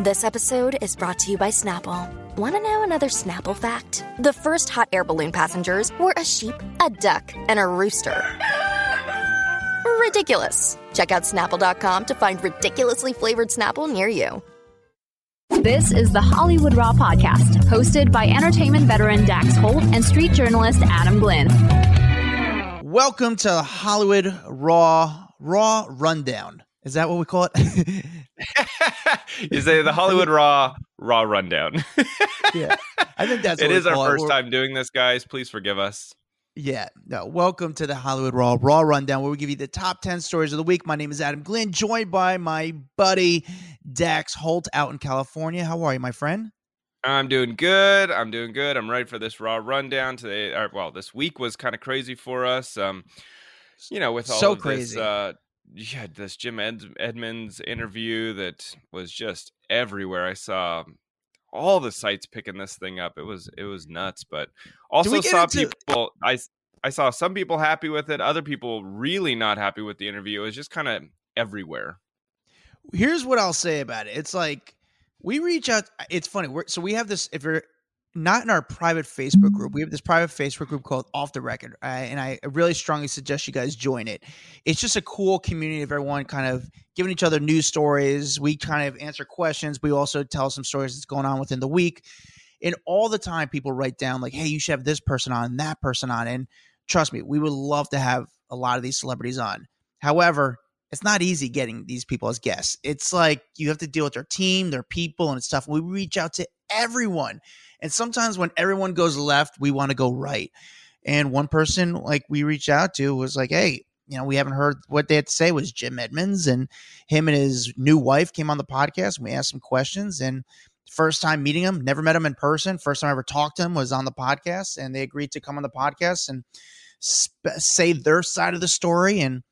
This episode is brought to you by Snapple. Want to know another Snapple fact? The first hot air balloon passengers were a sheep, a duck, and a rooster. Ridiculous. Check out snapple.com to find ridiculously flavored Snapple near you. This is the Hollywood Raw podcast, hosted by entertainment veteran Dax Holt and street journalist Adam Glyn. Welcome to Hollywood Raw Raw Rundown. Is that what we call it? you say the Hollywood Raw Raw Rundown. yeah, I think that's it. Is our first We're, time doing this, guys. Please forgive us. Yeah, no. Welcome to the Hollywood Raw Raw Rundown, where we give you the top ten stories of the week. My name is Adam Glyn, joined by my buddy Dax Holt out in California. How are you, my friend? I'm doing good. I'm doing good. I'm ready for this raw rundown today. Or, well, this week was kind of crazy for us. Um, you know, with all so crazy. This, uh, yeah, this Jim Ed- Edmonds interview that was just everywhere. I saw all the sites picking this thing up. It was it was nuts, but also saw into- people. I I saw some people happy with it, other people really not happy with the interview. It was just kind of everywhere. Here's what I'll say about it. It's like we reach out. It's funny. We're, so we have this. If you're not in our private Facebook group. We have this private Facebook group called Off the Record, uh, and I really strongly suggest you guys join it. It's just a cool community of everyone kind of giving each other news stories. We kind of answer questions. We also tell some stories that's going on within the week. And all the time, people write down like, "Hey, you should have this person on, that person on." And trust me, we would love to have a lot of these celebrities on. However, it's not easy getting these people as guests. It's like you have to deal with their team, their people, and tough. We reach out to everyone. And sometimes when everyone goes left, we want to go right. And one person like we reached out to was like, hey, you know, we haven't heard what they had to say was Jim Edmonds and him and his new wife came on the podcast. And we asked some questions and first time meeting him, never met him in person. First time I ever talked to him was on the podcast and they agreed to come on the podcast and sp- say their side of the story. And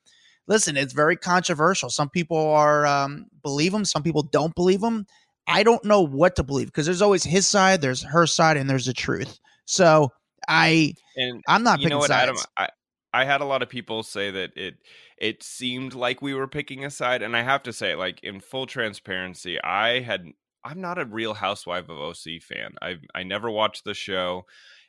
listen, it's very controversial. Some people are um, believe him, some people don't believe him. I don't know what to believe because there's always his side, there's her side, and there's the truth. So I and I'm not picking what, sides. Adam, I, I had a lot of people say that it it seemed like we were picking a side, and I have to say, like in full transparency, I had I'm not a real Housewife of OC fan. I I never watched the show,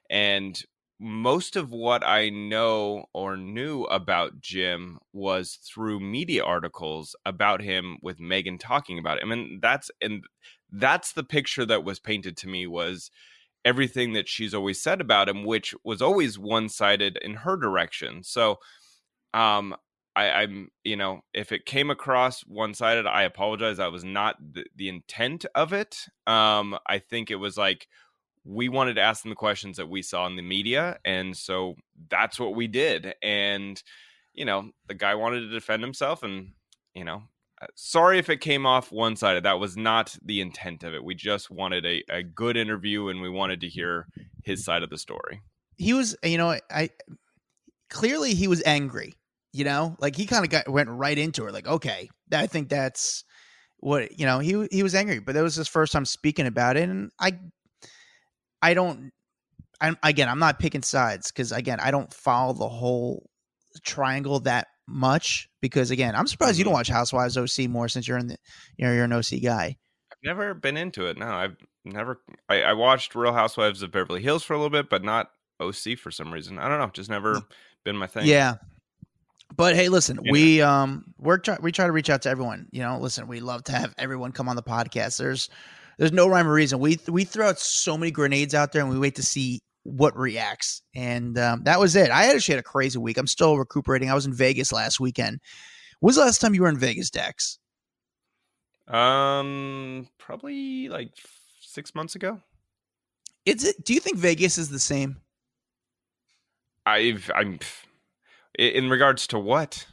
and most of what I know or knew about Jim was through media articles about him with Megan talking about him. And that's and that's the picture that was painted to me was everything that she's always said about him, which was always one-sided in her direction. So um I, I'm, you know, if it came across one-sided, I apologize. That was not the, the intent of it. Um, I think it was like, we wanted to ask them the questions that we saw in the media and so that's what we did and you know the guy wanted to defend himself and you know uh, sorry if it came off one-sided that was not the intent of it we just wanted a, a good interview and we wanted to hear his side of the story. He was you know i clearly he was angry you know like he kind of got went right into it like okay i think that's what you know he he was angry but that was his first time speaking about it and i I don't. I'm again. I'm not picking sides because again, I don't follow the whole triangle that much because again, I'm surprised mm-hmm. you don't watch Housewives OC more since you're in the you know you're an OC guy. I've never been into it. No, I've never. I, I watched Real Housewives of Beverly Hills for a little bit, but not OC for some reason. I don't know. Just never been my thing. Yeah. But hey, listen, yeah. we um we're try- we try to reach out to everyone. You know, listen, we love to have everyone come on the podcast. There's there's no rhyme or reason. We we throw out so many grenades out there, and we wait to see what reacts. And um, that was it. I actually had a crazy week. I'm still recuperating. I was in Vegas last weekend. When's the last time you were in Vegas, Dex? Um, probably like six months ago. Is it? Do you think Vegas is the same? I've I'm in regards to what?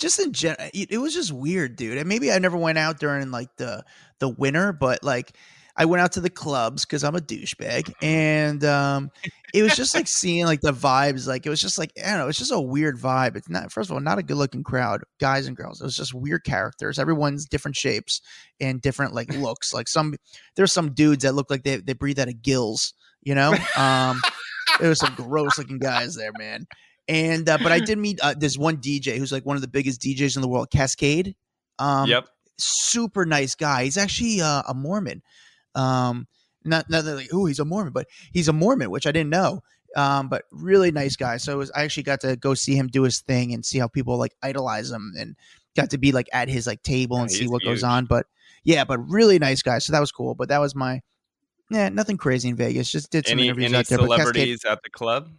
Just in general, it was just weird, dude. And maybe I never went out during like the the winter, but like I went out to the clubs because I'm a douchebag, and um, it was just like seeing like the vibes. Like it was just like I don't know, it's just a weird vibe. It's not first of all not a good looking crowd, guys and girls. It was just weird characters. Everyone's different shapes and different like looks. Like some there's some dudes that look like they they breathe out of gills. You know, um, there was some gross looking guys there, man. And uh, but I did meet uh, this one DJ who's like one of the biggest DJs in the world, Kaskade. Um, yep. super nice guy. He's actually uh, a Mormon. Um, not not like oh he's a Mormon, but he's a Mormon, which I didn't know. Um, but really nice guy. So was, I actually got to go see him do his thing and see how people like idolize him and got to be like at his like table Yeah, and see what goes on. But yeah, but really nice guy. So that was cool. But that was my yeah, nothing crazy in Vegas. Just did some Any interviews any out there. But Kaskade- celebrities at the club?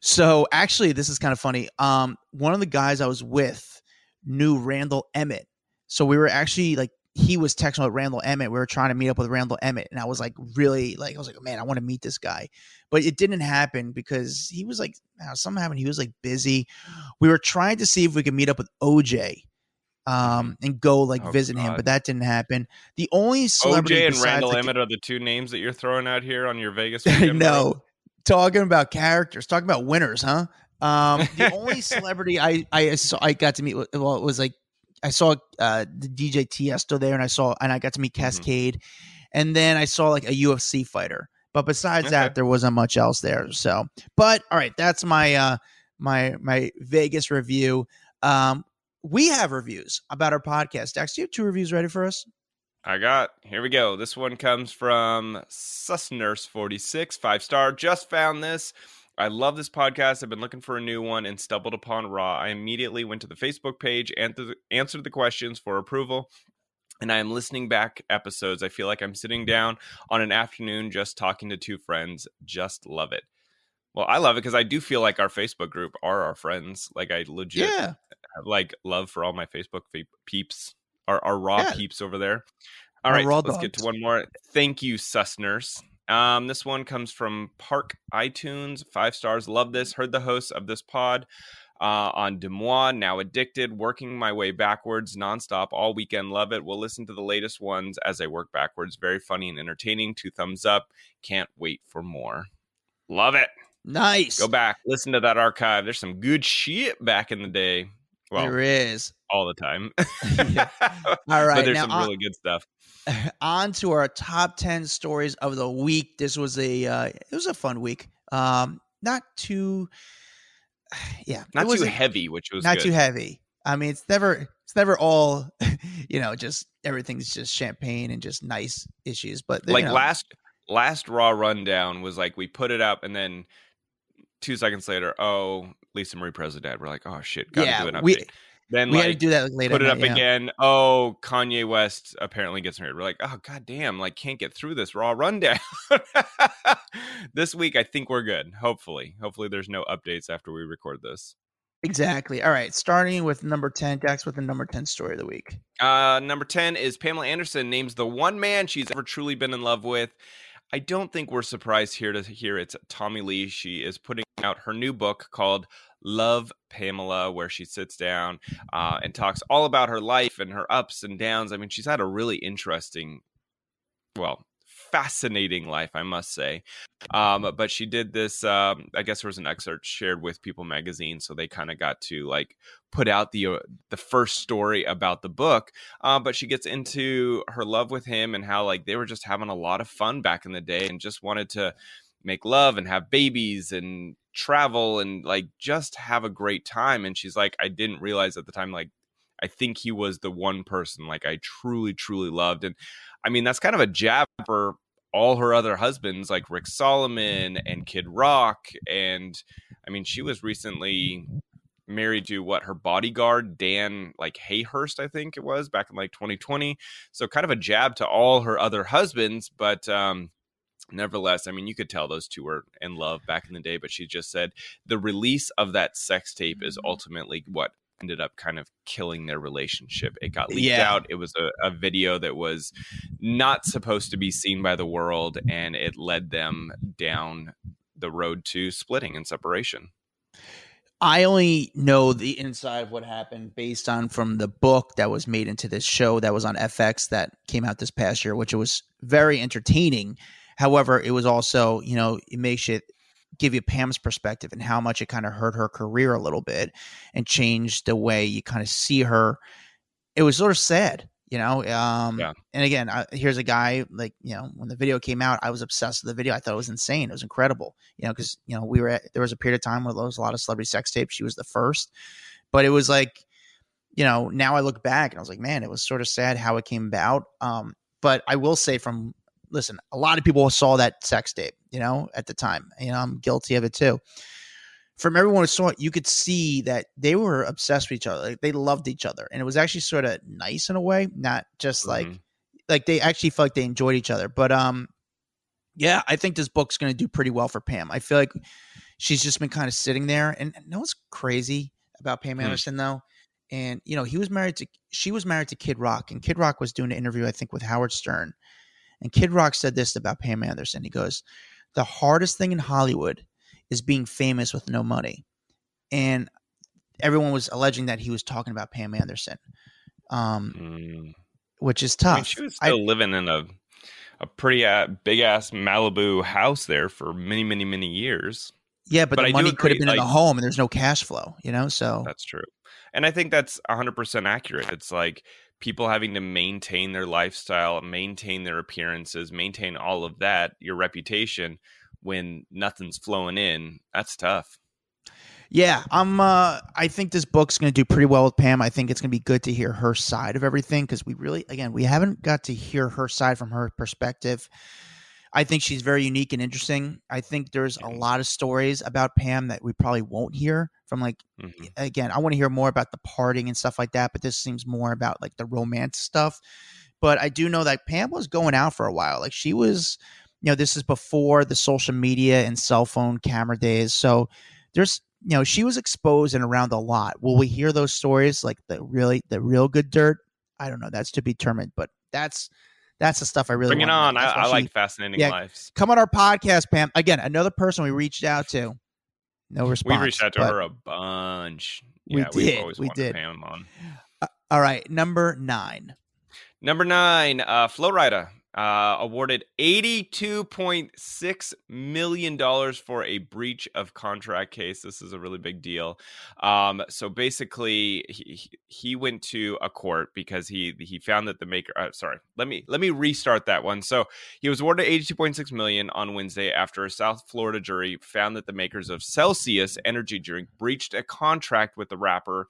So actually, this is kind of funny. Um, one of the guys I was with knew Randall Emmett. So we were actually like he was texting with Randall Emmett. We were trying to meet up with Randall Emmett, and I was like really like I was like, man, I want to meet this guy, but it didn't happen because he was like something happened. He was like busy. We were trying to see if we could meet up with OJ. Um, and go like Oh, visit him, but that didn't happen. The only celebrity OJ and Randall like, Emmett are the two names that you're throwing out here on your Vegas. no, talking about characters, talking about winners, huh? Um, the only celebrity I I saw I got to meet with- well it was like I saw uh the DJ Tiesto there, and I saw and I got to meet Mm-hmm. Kaskade, and then I saw like a UFC fighter. But besides Okay. that, there wasn't much else there. So, but all right, that's my uh my my Vegas review. Um, we have reviews about our podcast. Dex, do you have two reviews ready for us? I got here we go. This one comes from Susnurse46, five star. Just found this. I love this podcast. I've been looking for a new one and stumbled upon Raw. I immediately went to the Facebook page and th- answered the questions for approval. And I am listening back episodes. I feel like I'm sitting down on an afternoon just talking to two friends. Just love it. Well, I love it because I do feel like our Facebook group are our friends. Like I legit Yeah, have like love for all my Facebook fe- peeps, our, our raw Yeah. peeps over there. All right, raw let's get to one more. Thank you, Susners. Um, this one comes from Park iTunes, five stars. Love this. Heard the hosts of this pod uh, on Demois, now addicted, working my way backwards nonstop all weekend. Love it. We'll listen to the latest ones as I work backwards. Very funny and entertaining. Two thumbs up. Can't wait for more. Love it. nice. Go back, listen to that archive. There's some good shit back in the day. Well, there is. all the time. Yeah. All but there's now some on- really good stuff. on to our top 10 stories of the week this was a uh, it was a fun week um not too yeah Not too heavy, which was not good. too heavy i mean it's never it's never all you know just everything's just champagne and just nice issues but you Like know, last last raw rundown was like we put it up and then two seconds later, oh, Lisa Marie Presley. We're like, oh shit, gotta yeah do an update. we then we like had to do that later put it up yeah. again. Oh, Kanye West apparently gets married. We're like, oh god damn, like can't get through this raw rundown. this week I think we're good. Hopefully. Hopefully there's no updates after we record this. exactly all right starting with number 10 dex with the number 10 story of the week Uh, number 10 is Pamela Anderson names the one man she's ever truly been in love with. I don't think we're surprised here to hear it's Tommy Lee. She is putting out her new book called Love Pamela, where she sits down uh, and talks all about her life and her ups and downs. I mean, she's had a really interesting, well, fascinating life, I must say. Um, but she did this. Um, I guess there was an excerpt shared with People Magazine, so they kind of got to like put out the uh, the first story about the book. Uh, but she gets into her love with him and how like they were just having a lot of fun back in the day and just wanted to make love and have babies and travel and like just have a great time. And she's like, I didn't realize at the time like. I think he was the one person like I truly, truly loved. And I mean, that's kind of a jab for all her other husbands, like Rick Salomon and Kid Rock. And I mean, she was recently married to what her bodyguard, Dan like Hayhurst, I think it was back in like 2020. So kind of a jab to all her other husbands, but um nevertheless, I mean, you could tell those two were in love back in the day, but she just said the release of that sex tape is mm-hmm. ultimately what ended up kind of killing their relationship. It got leaked Yeah. out. It was a, a video that was not supposed to be seen by the world, and it led them down the road to splitting and separation. I only know the inside of what happened based on from the book that was made into this show that was on FX that came out this past year, which was very entertaining. However, it was also, you know, it makes it give you Pam's perspective and how much it kind of hurt her career a little bit and changed the way you kind of see her. It was sort of sad, you know. Um, Yeah. And again, I, here's a guy like you know when the video came out, I was obsessed with the video. I thought it was insane. It was incredible, you know, because you know we were at, there was a period of time where there was a lot of celebrity sex tapes. She was the first, but it was like you know, now I look back and I was like, man, it was sort of sad how it came about. Um, but I will say from listen, a lot of people saw that sex tape, you know, at the time. You know, I'm guilty of it too. From everyone who saw it, you could see that they were obsessed with each other. Like they loved each other. And it was actually sort of nice in a way, not just like Mhm. like they actually felt like they enjoyed each other. But um yeah, I think this book's gonna do pretty well for Pam. I feel like she's just been kind of sitting there. And no what's crazy about Pam Hmm. Anderson though? And you know, he was married to she was married to Kid Rock, and Kid Rock was doing an interview, I think, with Howard Stern. And Kid Rock said this about Pam Anderson. He goes, The hardest thing in Hollywood is being famous with no money. And everyone was alleging that he was talking about Pam Anderson. Um, Mm. which is I tough. mean, she was I- still living in a a pretty uh, big ass Malibu house there for many, many, many years. yeah, but, but the I money could have been in the home and there's no cash flow, you know? So That's true. And I think that's 100% accurate. It's like people having to maintain their lifestyle, maintain their appearances, maintain all of that, your reputation when nothing's flowing in. That's tough. Yeah, I'm. Uh, I think this book's going to do pretty well with Pam. I think it's going to be good to hear her side of everything because we really, again, we haven't got to hear her side from her perspective. I think she's very unique and interesting. I think there's a lot of stories about Pam that we probably won't hear from. Like, Mhm. again, I want to hear more about the parting and stuff like that, but this seems more about like the romance stuff. But I do know that Pam was going out for a while. Like, she was, you know, this is before the social media and cell phone camera days. So there's you know she was exposed and around a lot will we hear those stories like the really the real good dirt i don't know that's to be determined but that's that's the stuff i really Bring it on. I, I like fascinating yeah, lives. come on our podcast pam again another person we reached out to no response. We reached out to her a bunch. We yeah, we've did, always we did. Pam on. all right number nine Number nine, uh, Flo Rida uh, awarded $82.6 million for a breach of contract case. This is a really big deal. Um, so basically, he, he- went to a court because he he found that the maker. Uh, sorry, let me let me restart that one. So he was awarded 82.6 million on Wednesday after a South Florida jury found that the makers of Celsius energy drink breached a contract with the rapper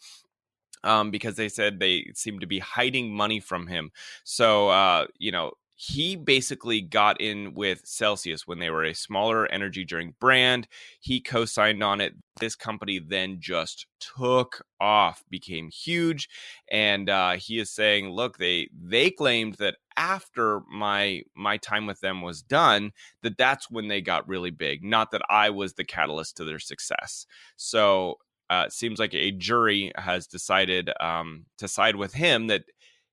um, because they said they seemed to be hiding money from him. So, uh, you know, he basically got in with Celsius when they were a smaller energy drink brand. He co signed on it. This company then just took off, became huge. And uh, he is saying, look, they they claimed that after my my time with them was done that that's when they got really big not that i was the catalyst to their success so uh, it seems like a jury has decided um, to side with him that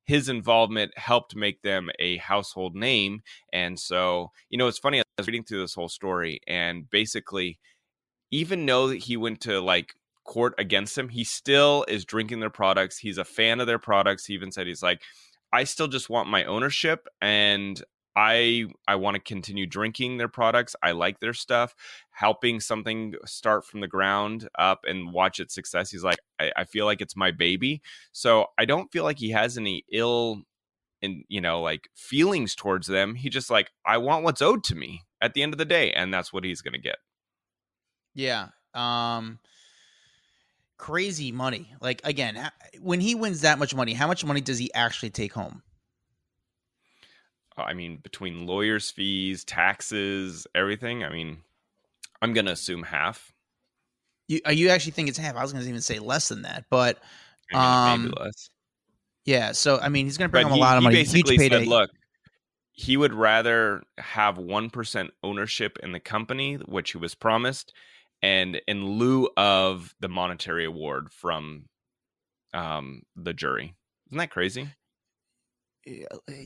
his involvement helped make them a household name. And so, you know, it's funny. I was reading through this whole story, and basically, even though he went to like court against them, he still is drinking their products. He's a fan of their products. He even said he's like, I still just want my ownership and I I want to continue drinking their products. I like their stuff. Helping something start from the ground up and watch its success. He's like, I, I feel like it's my baby. So I don't feel like he has any ill and you know, like feelings towards them. He just like, I want what's owed to me at the end of the day, and that's what he's gonna get. Yeah. Um crazy money. Like again, when he wins that much money, how much money does he actually take home? I mean, between lawyers' fees, taxes, everything. I mean, I'm gonna assume half. You uh, you actually think it's half? I was going to even say less than that, but I mean, maybe Um, less. yeah. So I mean, he's going to bring But home he, a lot of he money. basically said, "Look, he would rather have one percent ownership in the company, which he was promised, and in lieu of the monetary award from um, the jury." Isn't that crazy?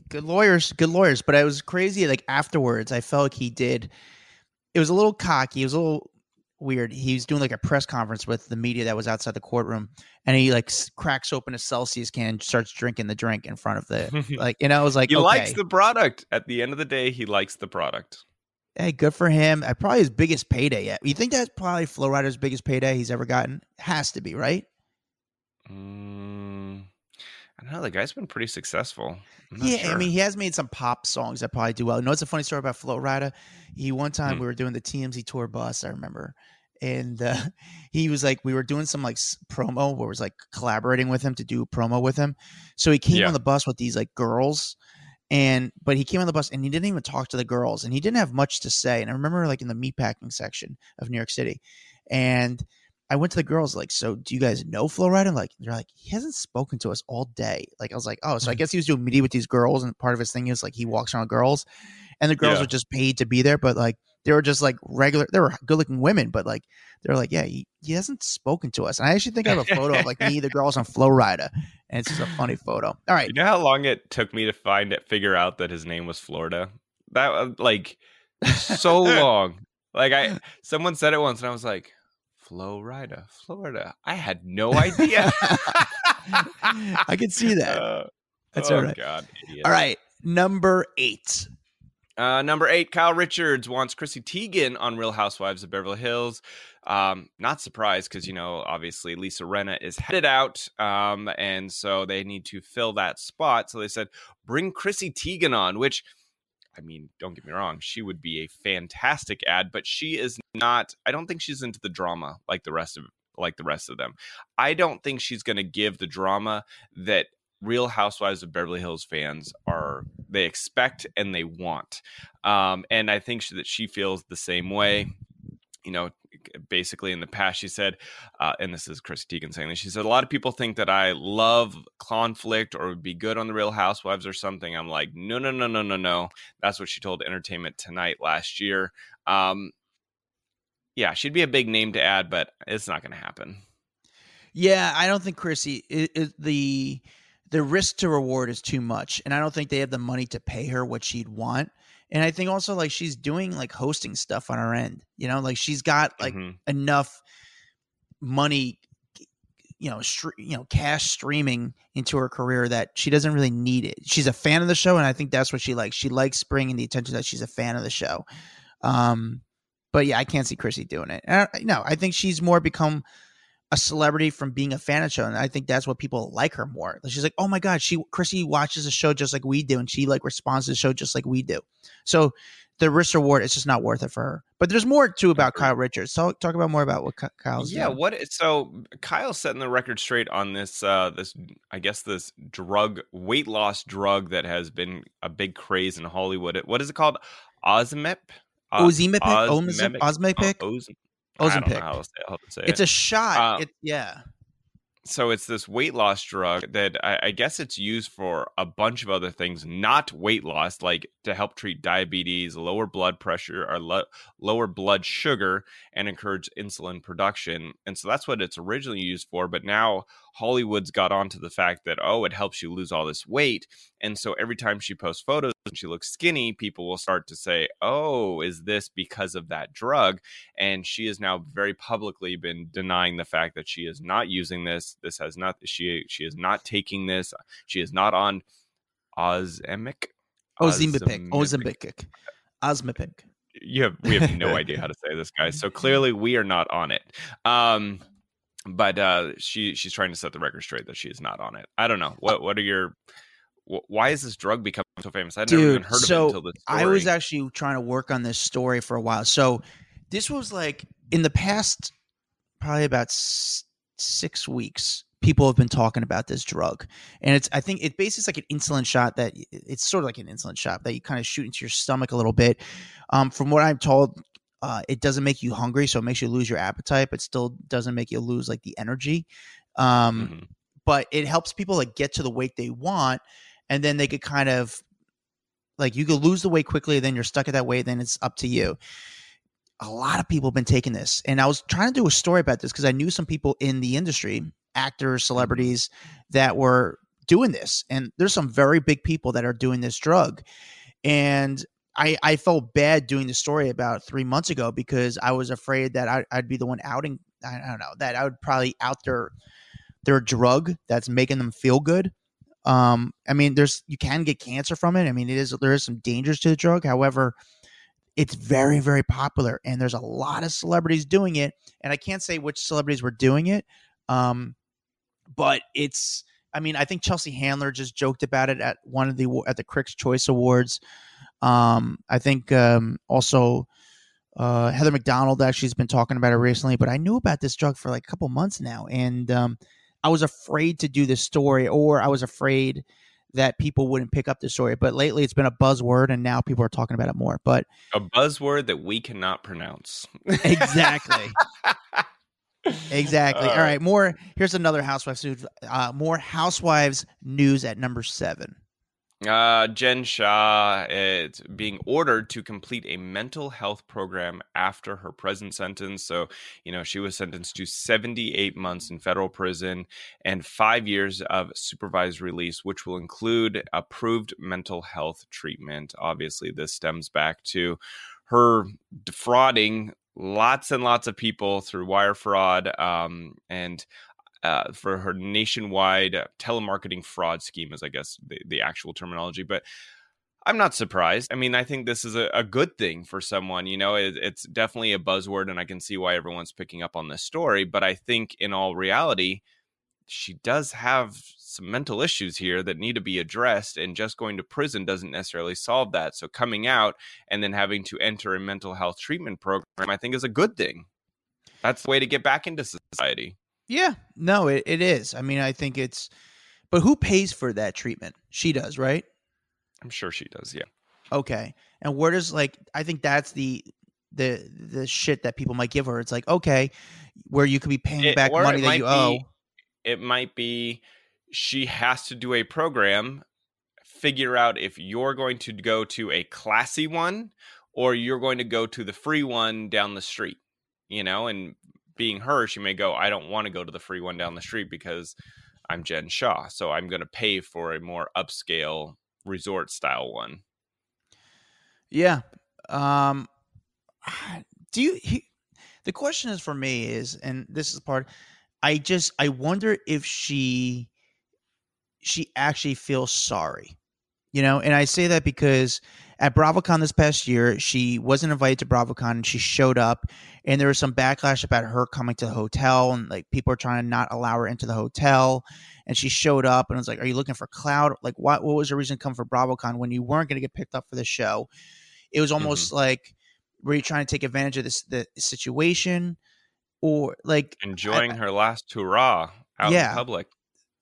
Good lawyers, good lawyers. But I was crazy. Like afterwards, I felt like he did. It was a little cocky. It was a little weird. He was doing like a press conference with the media that was outside the courtroom, and he like cracks open a Celsius can, and starts drinking the drink in front of the like. You know, I was like, he okay, likes the product. At the end of the day, he likes the product. hey, good for him. Uh, probably his biggest payday yet. You think that's probably Flo Rida's biggest payday he's ever gotten? Has to be right. Mm, I don't know. The guy's been pretty successful. Yeah, I mean, he has made some pop songs that probably do well. You know, it's a funny story about Flo Rida. He one time Hmm. we were doing the TMZ tour bus. I remember, and uh, he was like, we were doing some like promo where it was like collaborating with him to do promo with him. So he came Yeah. on the bus with these like girls, and but he came on the bus and he didn't even talk to the girls, and he didn't have much to say. And I remember like in the meatpacking section of New York City, and I went to the girls like, so do you guys know Flo Rida? Like, they're like, he hasn't spoken to us all day. Like, I was like, oh, so I mm-hmm. guess he was doing media with these girls, and part of his thing is like he walks around girls, and the girls Yeah. were just paid to be there, but like they were just like regular. They were good looking women, but like they're like, yeah, he, he hasn't spoken to us. And I actually think I have a photo of like me, the girls on Flo Rida, and it's just a funny photo. All right, You know how long it took me to find it, figure out that his name was Florida? That was like so long. Like I, someone said it once, and I was like, "Flo Rida, Florida." I had no idea. I can see that. Uh, That's oh, all right. God, idiot. All right, number eight. Uh, number eight, Kyle Richards wants Chrissy Teigen on Real Housewives of Beverly Hills. Um, not surprised because you know obviously Lisa Rinna is headed out, um, and so they need to fill that spot. So they said bring Chrissy Teigen on, which I mean, don't get me wrong, she would be a fantastic ad, but she is not. I don't think she's into the drama like the rest of like the rest of them. I don't think she's going to give the drama that Real Housewives of Beverly Hills fans are they expect and they want. Um, and I think she, that she feels the same way. You know, basically in the past, she said, uh, and this is Chris Teigen saying this. She said a lot of people think that I love conflict or would be good on the Real Housewives or something. I'm like, no, no, no, no, no, no. That's what she told Entertainment Tonight last year. Um, yeah, she'd be a big name to add, but it's not going to happen. Yeah, I don't think Chrissy it, it, the the risk to reward is too much, and I don't think they have the money to pay her what she'd want. And I think also like she's doing like hosting stuff on her end, you know, like she's got like Mhm. enough money, you know, stre- you know, cash streaming into her career that she doesn't really need it. She's a fan of the show, and I think that's what she likes. She likes bringing the attention that she's a fan of the show. Um, but yeah, I can't see Chrissy doing it. I, no, I think she's more become a celebrity from being a fan of the show, and I think that's what people like her more. She's like, oh my god, she Chrissy watches the show just like we do, and she like responds to the show just like we do. So the risk reward, it's just not worth it for her. But there's more too about Kyle Richards. Talk talk about more about what Ky- Kyle's yeah doing. what is- so kyle's setting the record straight on this uh this i guess this drug weight loss drug that has been a big craze in hollywood what is it called ozemep Uh, Ozempic, Ozempic? Ozempic, I don't know how to say, how It's a shot. Uh, it, yeah. so it's this weight loss drug that I, I guess it's used for a bunch of other things, not weight loss, like to help treat diabetes, lower blood pressure, or lo- lower blood sugar, and encourage insulin production. And so that's what it's originally used for. But now Hollywood's got onto the fact that oh, it helps you lose all this weight, and so every time she posts photos and she looks skinny, people will start to say, oh, is this because of that drug? and she has now very publicly been denying the fact that she is not using this this has not she she is not taking this she is not on ozemic Ozempic. Ozempic. Ozempic. you have we have no idea how to say this guys so clearly we are not on it um but uh she she's trying to set the record straight that she is not on it i don't know what what are your why is this drug becoming so famous i'd never even heard so of it until this Story. I was actually trying to work on this story for a while. So this was like in the past, probably about s- six weeks. People have been talking about this drug, and it's I think it basically is like an insulin shot that it's sort of like an insulin shot that you kind of shoot into your stomach a little bit. Um, from what I'm told, uh, it doesn't make you hungry, so it makes you lose your appetite, but still doesn't make you lose like the energy. Um, Mhm. but it helps people like get to the weight they want and then they could kind of like you could lose the weight quickly then you're stuck at that weight then it's up to you a lot of people have been taking this and i was trying to do a story about this because i knew some people in the industry actors celebrities that were doing this and there's some very big people that are doing this drug and I, I felt bad doing the story about three months ago because I was afraid that I, I'd be the one outing. I don't know that I would probably out their their drug that's making them feel good. Um, I mean, there's you can get cancer from it. I mean, it is there is some dangers to the drug. However, it's very very popular, and there's a lot of celebrities doing it. And I can't say which celebrities were doing it, um, but it's. I mean, I think Chelsea Handler just joked about it at one of the at the Critics' Choice Awards. Um, I think um, also Uh, Heather McDonald actually has been talking about it recently, but I knew about this drug for like a couple months now, and um, I was afraid to do this story, or I was afraid that people wouldn't pick up the story. But lately, it's been a buzzword, and now people are talking about it more. But a buzzword that we cannot pronounce. exactly. exactly. Uh, All right. More. Here's another housewives news. Uh, more housewives news at number seven. Uh, Jen Shah is being ordered to complete a mental health program after her present sentence. So, you know, she was sentenced to 78 months in federal prison and five years of supervised release, which will include approved mental health treatment. Obviously, this stems back to her defrauding lots and lots of people through wire fraud um, and uh, for her nationwide uh, telemarketing fraud scheme, is I guess the, the actual terminology. But I'm not surprised. I mean, I think this is a, a good thing for someone. You know, it, it's definitely a buzzword, and I can see why everyone's picking up on this story. But I think in all reality, she does have some mental issues here that need to be addressed, and just going to prison doesn't necessarily solve that. So coming out and then having to enter a mental health treatment program, I think, is a good thing. That's the way to get back into society. Yeah, no, it, it is. I mean, I think it's, but who pays for that treatment? She does, right? I'm sure she does. Yeah. Okay. And where does like I think that's the the the shit that people might give her. It's like okay, where you could be paying it, back money that you be, owe. It might be she has to do a program, figure out if you're going to go to a classy one or you're going to go to the free one down the street. You know, and being her, she may go, I don't want to go to the free one down the street because I'm Jen Shah. So I'm going to pay for a more upscale resort style one. Yeah. Um, do you, he, the question is for me is, and this is part, I just, I wonder if she, she actually feels sorry, you know, and I say that because at BravoCon this past year, she wasn't invited to BravoCon and she showed up and there was some backlash about her coming to the hotel and like people are trying to not allow her into the hotel and she showed up and was like, Are you looking for cloud? Like what what was the reason to come for BravoCon when you weren't gonna get picked up for the show? It was almost mm-hmm. like were you trying to take advantage of this the situation? Or like enjoying I, her last hurrah out yeah, in public.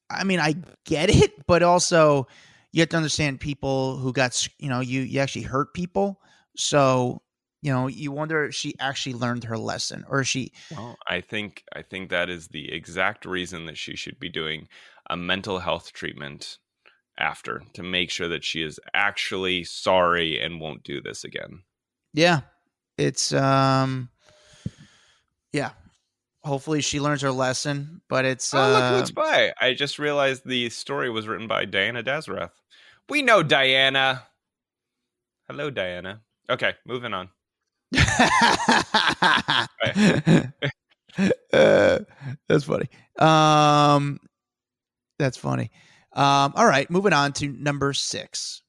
I mean, I get it, but also you have to understand people who got you know you you actually hurt people. So you know you wonder if she actually learned her lesson or she well i think i think that is the exact reason that she should be doing a mental health treatment after to make sure that she is actually sorry and won't do this again. Yeah. It's um yeah. Hopefully she learns her lesson but it's oh look who it's uh, by. I just realized the story was written by diana dazareth we know Diana. Hello, Diana. Okay, moving on. uh, that's funny. Um, that's funny. Um, all right, moving on to number six.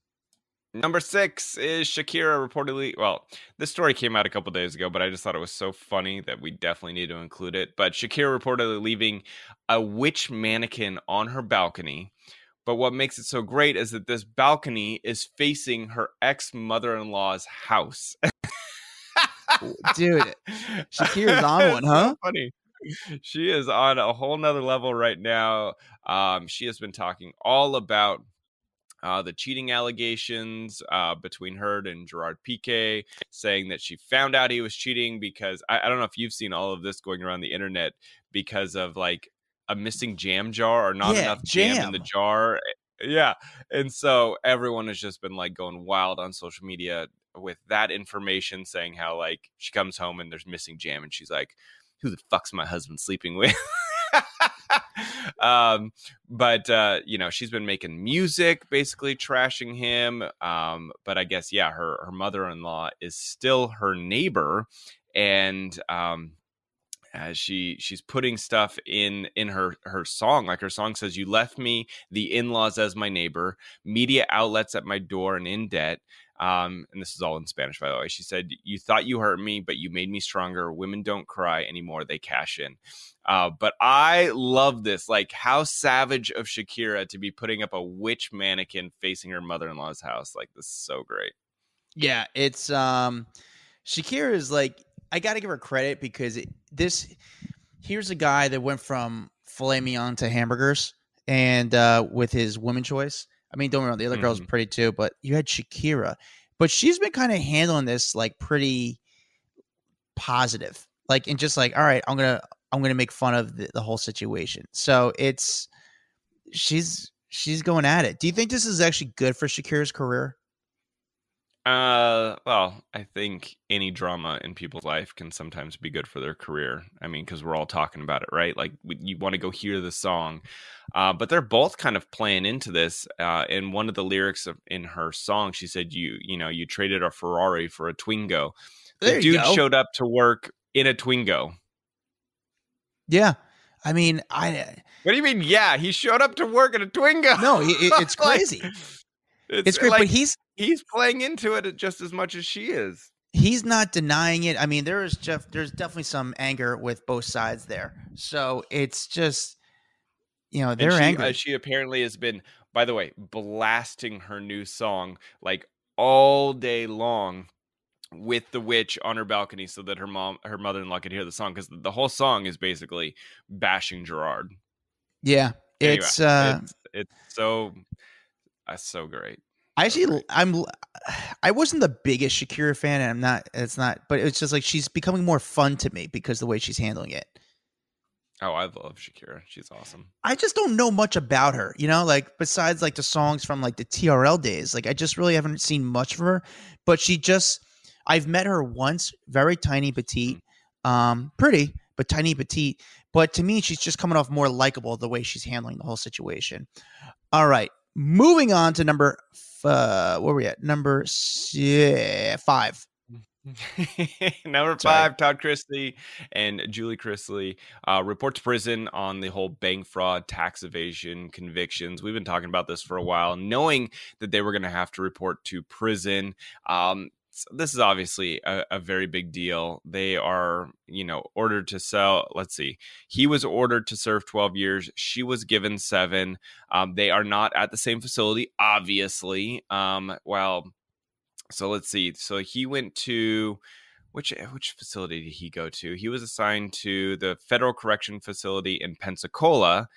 Number six is Shakira reportedly. Well, this story came out a couple days ago, but I just thought it was so funny that we definitely need to include it. But Shakira reportedly leaving a witch mannequin on her balcony but what makes it so great is that this balcony is facing her ex mother in law's house. Dude, Shakira's on one, huh? So funny. She is on a whole nother level right now. Um, she has been talking all about uh, the cheating allegations uh, between her and Gerard Piqué, saying that she found out he was cheating because I, I, don't know if you've seen all of this going around the internet because of like a missing jam jar or not yeah, enough jam. jam in the jar. Yeah. And so everyone has just been like going wild on social media with that information saying how like she comes home and there's missing jam and she's like, who the fuck's my husband sleeping with? um, but uh, you know, she's been making music, basically trashing him. Um, but I guess yeah, her her mother in law is still her neighbor, and um, as she she's putting stuff in in her her song like her song says you left me the in-laws as my neighbor media outlets at my door and in debt. Um, and this is all in spanish by the way. She said you thought you hurt me but you made me stronger. Women don't cry anymore they cash in. Uh, but i love this like how savage of shakira to be putting up a witch mannequin facing her mother-in-law's house like this is so great. Yeah it's um Shakira is like I got to give her credit because it, this here's a guy that went from filet mignon to hamburgers and uh, with his woman choice. I mean, don't me the other mm-hmm. girl's pretty too, but you had Shakira, but she's been kind of handling this like pretty positive, like and just like, all right, I'm gonna I'm gonna make fun of the, the whole situation. So it's she's she's going at it. Do you think this is actually good for Shakira's career? Uh, well, I think any drama in people's life can sometimes be good for their career. I mean, because we're all talking about it, right? Like, you want to go hear the song, uh, but they're both kind of playing into this. Uh, in one of the lyrics of, in her song, she said, "You, you know, you traded a Ferrari for a Twingo." The there dude showed up to work in a Twingo. Yeah, I mean, I. What do you mean? Yeah, he showed up to work in a Twingo. No, it, it's crazy. like, it's, it's, great, like, but he's he's playing into it just as much as she is. He's not denying it. I mean, there is Jeff. There's definitely some anger with both sides there. So it's just, you know, they're she, angry. Uh, she apparently has been, by the way, blasting her new song like all day long with the witch on her balcony so that her mom her mother-in-law could hear the song because the whole song is basically bashing gerard yeah anyway, it's uh it's, it's so that's so great I actually, I'm, I wasn't the biggest Shakira fan, and I'm not. It's not, but it's just like she's becoming more fun to me because the way she's handling it. Oh, I love Shakira. She's awesome. I just don't know much about her, you know, like besides like the songs from like the TRL days. Like I just really haven't seen much of her, but she just I've met her once, very tiny petite, mm-hmm. um pretty, but tiny petite, but to me she's just coming off more likable the way she's handling the whole situation. All right, moving on to number uh, where were we at? Number yeah, five. Number five, Todd Chrisley and Julie Chrisley uh, report to prison on the whole bank fraud, tax evasion convictions. We've been talking about this for a while, knowing that they were going to have to report to prison. Um, this is obviously a, a, very big deal. They are, you know, ordered to sell. Let's see. He was ordered to serve 12 years. She was given seven. Um, they are not at the same facility, obviously. Um, well, so let's see. So he went to which which facility did he go to? He was assigned to the Federal Correction Facility in Pensacola,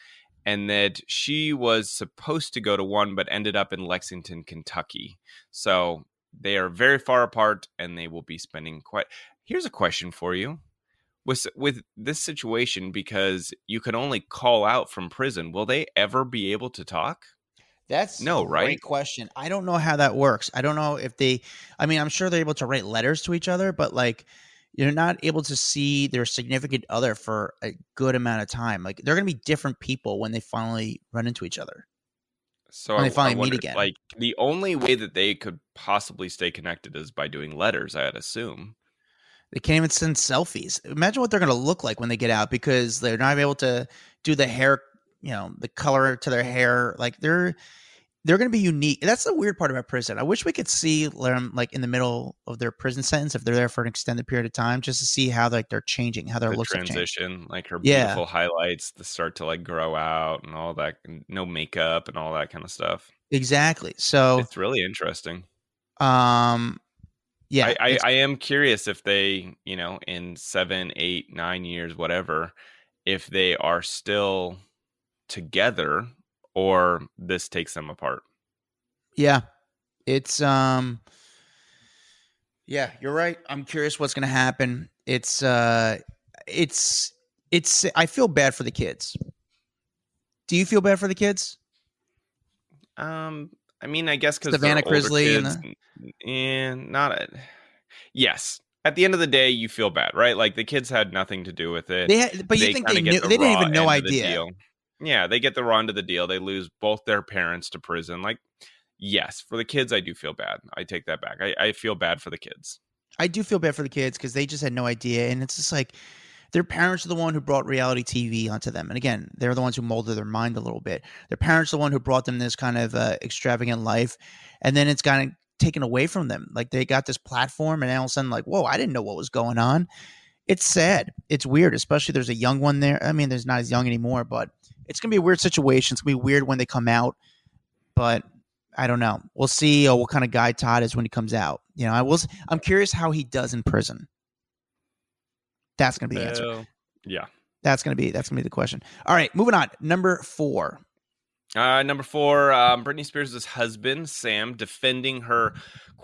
and that she was supposed to go to one but ended up in Lexington, Kentucky. So they are very far apart and they will be spending quite here's a question for you. With with this situation because you can only call out from prison will they ever be able to talk? That's no right great question. I don't know how that works. I don't know if they i mean i'm sure they're able to write letters to each other but like you're not able to see their significant other for a good amount of time. Like they're going to be different people when they finally run into each other so when I, they finally wonder, meet again. Like the only way that they could possibly stay connected is by doing letters. I'd assume. They can't even send selfies. Imagine what they're going to look like when they get out because they're not able to do the hair, you know, the color to their hair. Like they're they're going to be unique. That's the weird part about prison. I wish we could see them like in the middle of their prison sentence if they're there for an extended period of time, just to see how like they're changing, how their the looks transition, like her yeah. beautiful highlights, start to like grow out and all that, no makeup and all that kind of stuff. Exactly. So it's really interesting. Um, yeah, I, I, I am curious if they, you know, in seven, eight, nine years, whatever, if they are still together or this takes them apart. Yeah. It's um Yeah, you're right. I'm curious what's going to happen. It's uh it's it's I feel bad for the kids. Do you feel bad for the kids? Um I mean, I guess cuz Savannah Chrisley and the... and not a, Yes, at the end of the day, you feel bad, right? Like the kids had nothing to do with it. They had, but you think they knew? The they didn't even know idea. Yeah, they get the run to the deal. They lose both their parents to prison. Like, yes, for the kids, I do feel bad. I take that back. I, I feel bad for the kids. I do feel bad for the kids because they just had no idea. And it's just like their parents are the one who brought reality TV onto them. And again, they're the ones who molded their mind a little bit. Their parents are the one who brought them this kind of uh, extravagant life. And then it's kind of taken away from them. Like they got this platform and all of a sudden, like, whoa, I didn't know what was going on. It's sad. It's weird, especially there's a young one there. I mean, there's not as young anymore, but it's gonna be a weird situation. It's gonna be weird when they come out, but I don't know. We'll see uh, what kind of guy Todd is when he comes out. You know, I will. I'm curious how he does in prison. That's going to be the answer. Yeah. That's going to be that's going to be the question. All right, moving on. Number four. Uh, number four, um, Britney Spears' husband, Sam, defending her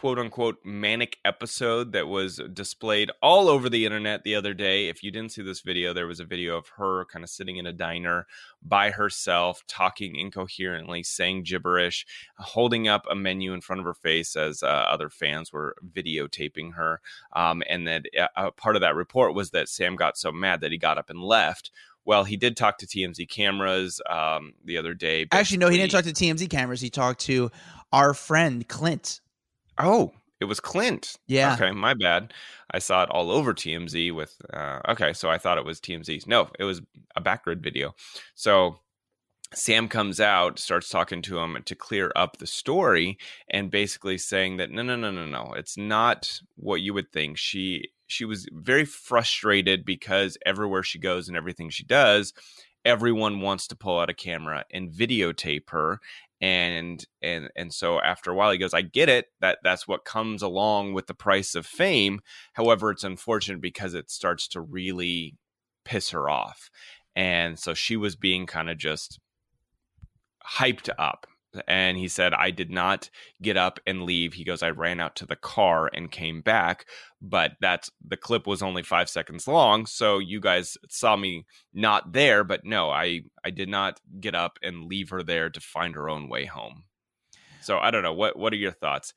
quote unquote manic episode that was displayed all over the internet the other day. If you didn't see this video, there was a video of her kind of sitting in a diner by herself, talking incoherently, saying gibberish, holding up a menu in front of her face as uh, other fans were videotaping her. Um, and that uh, part of that report was that Sam got so mad that he got up and left well, he did talk to TMZ cameras um, the other day. Actually, no, he didn't talk to TMZ cameras. He talked to our friend Clint. Oh, it was Clint. Yeah. Okay, my bad. I saw it all over TMZ with. Uh, okay, so I thought it was TMZ. No, it was a backgrid video. So Sam comes out, starts talking to him to clear up the story, and basically saying that no, no, no, no, no, it's not what you would think. She she was very frustrated because everywhere she goes and everything she does, everyone wants to pull out a camera and videotape her. And and and so after a while he goes, I get it. That that's what comes along with the price of fame. However, it's unfortunate because it starts to really piss her off. And so she was being kind of just hyped up and he said i did not get up and leave. He goes i ran out to the car and came back but that's the clip was only five seconds long so you guys saw me not there but no i i did not get up and leave her there to find her own way home. So i don't know what what are your thoughts?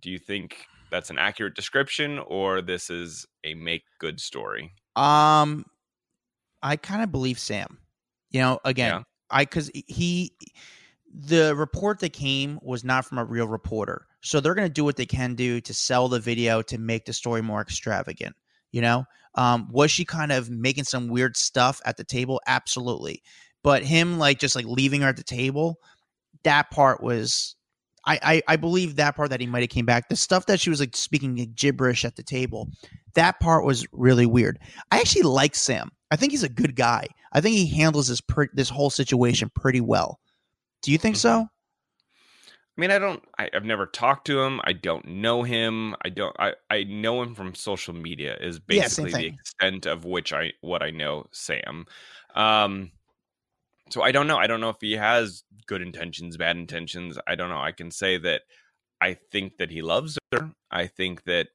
Do you think that's an accurate description or this is a make good story? Um i kind of believe sam. You know again yeah. i because he the report that came was not from a real reporter. So they're going to do what they can do to sell the video to make the story more extravagant. You know, um, was she kind of making some weird stuff at the table? Absolutely. But him like just like leaving her at the table, that part was I, I, I believe that part that he might have came back. The stuff that she was like speaking gibberish at the table, that part was really weird. I actually like Sam. I think he's a good guy. I think he handles this per- this whole situation pretty well. Do you think so? I mean, I don't. I, have never talked to him. I don't know him. I don't. I, I know him from social media. Is basically yeah, the extent of which I what I know Sam. Um, so I don't know. I don't know if he has good intentions, bad intentions. I don't know. I can say that I think that he loves her. I think that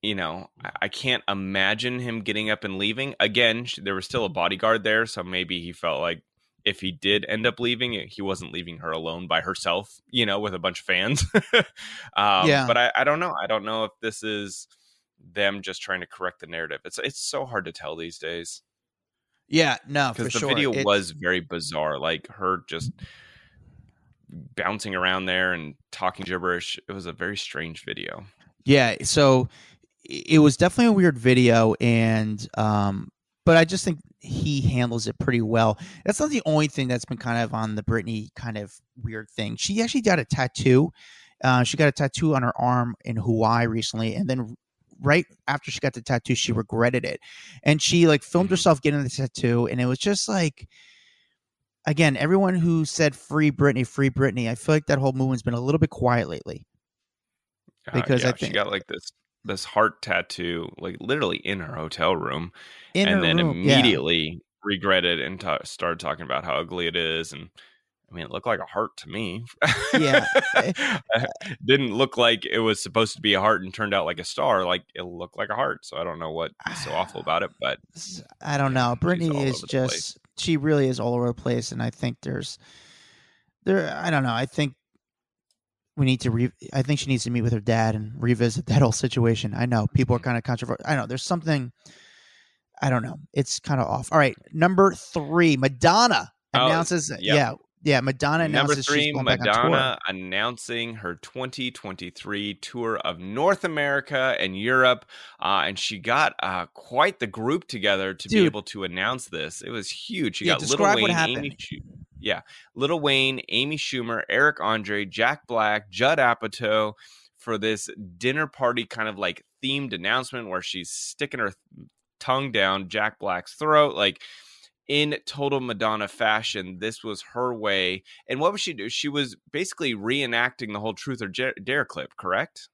you know I can't imagine him getting up and leaving. Again, there was still a bodyguard there, so maybe he felt like if he did end up leaving, he wasn't leaving her alone by herself, you know, with a bunch of fans. um, yeah. But I, I don't know. I don't know if this is them just trying to correct the narrative. It's it's so hard to tell these days. Yeah, no, because the sure. video was very bizarre. Like her just bouncing around there and talking gibberish. It was a very strange video. Yeah, so it was definitely a weird video, and um, but I just think he handles it pretty well. That's not the only thing that's been kind of on the Britney kind of weird thing. She actually got a tattoo. Uh, she got a tattoo on her arm in Hawaii recently, and then right after she got the tattoo, she regretted it, and she like filmed mm-hmm. herself getting the tattoo, and it was just like. Again, everyone who said "free Britney, free Britney," I feel like that whole movement's been a little bit quiet lately. Uh, because uh, yeah, I think she got like this this heart tattoo, like literally in her hotel room, in and then room, immediately yeah. regretted and t- started talking about how ugly it is. And I mean, it looked like a heart to me. Yeah, eh, eh, didn't look like it was supposed to be a heart and turned out like a star. Like it looked like a heart. So I don't know what's so awful about it, but I don't know. Brittany is just she really is all over the place, and I think there's there. I don't know. I think we need to re- I think she needs to meet with her dad and revisit that whole situation. I know people are mm-hmm. kind of controversial. I know there's something I don't know. It's kind of off. All right, number 3, Madonna oh, announces yep. yeah, yeah, Madonna announces Number three, Madonna announcing her 2023 tour of North America and Europe, uh, and she got uh, quite the group together to Dude. be able to announce this. It was huge. She yeah, got Lil Wayne, Amy, yeah, Little Wayne, Amy Schumer, Eric Andre, Jack Black, Judd Apatow for this dinner party kind of like themed announcement where she's sticking her tongue down Jack Black's throat. Like in total Madonna fashion, this was her way. And what was she do? She was basically reenacting the whole Truth or Dare clip, correct?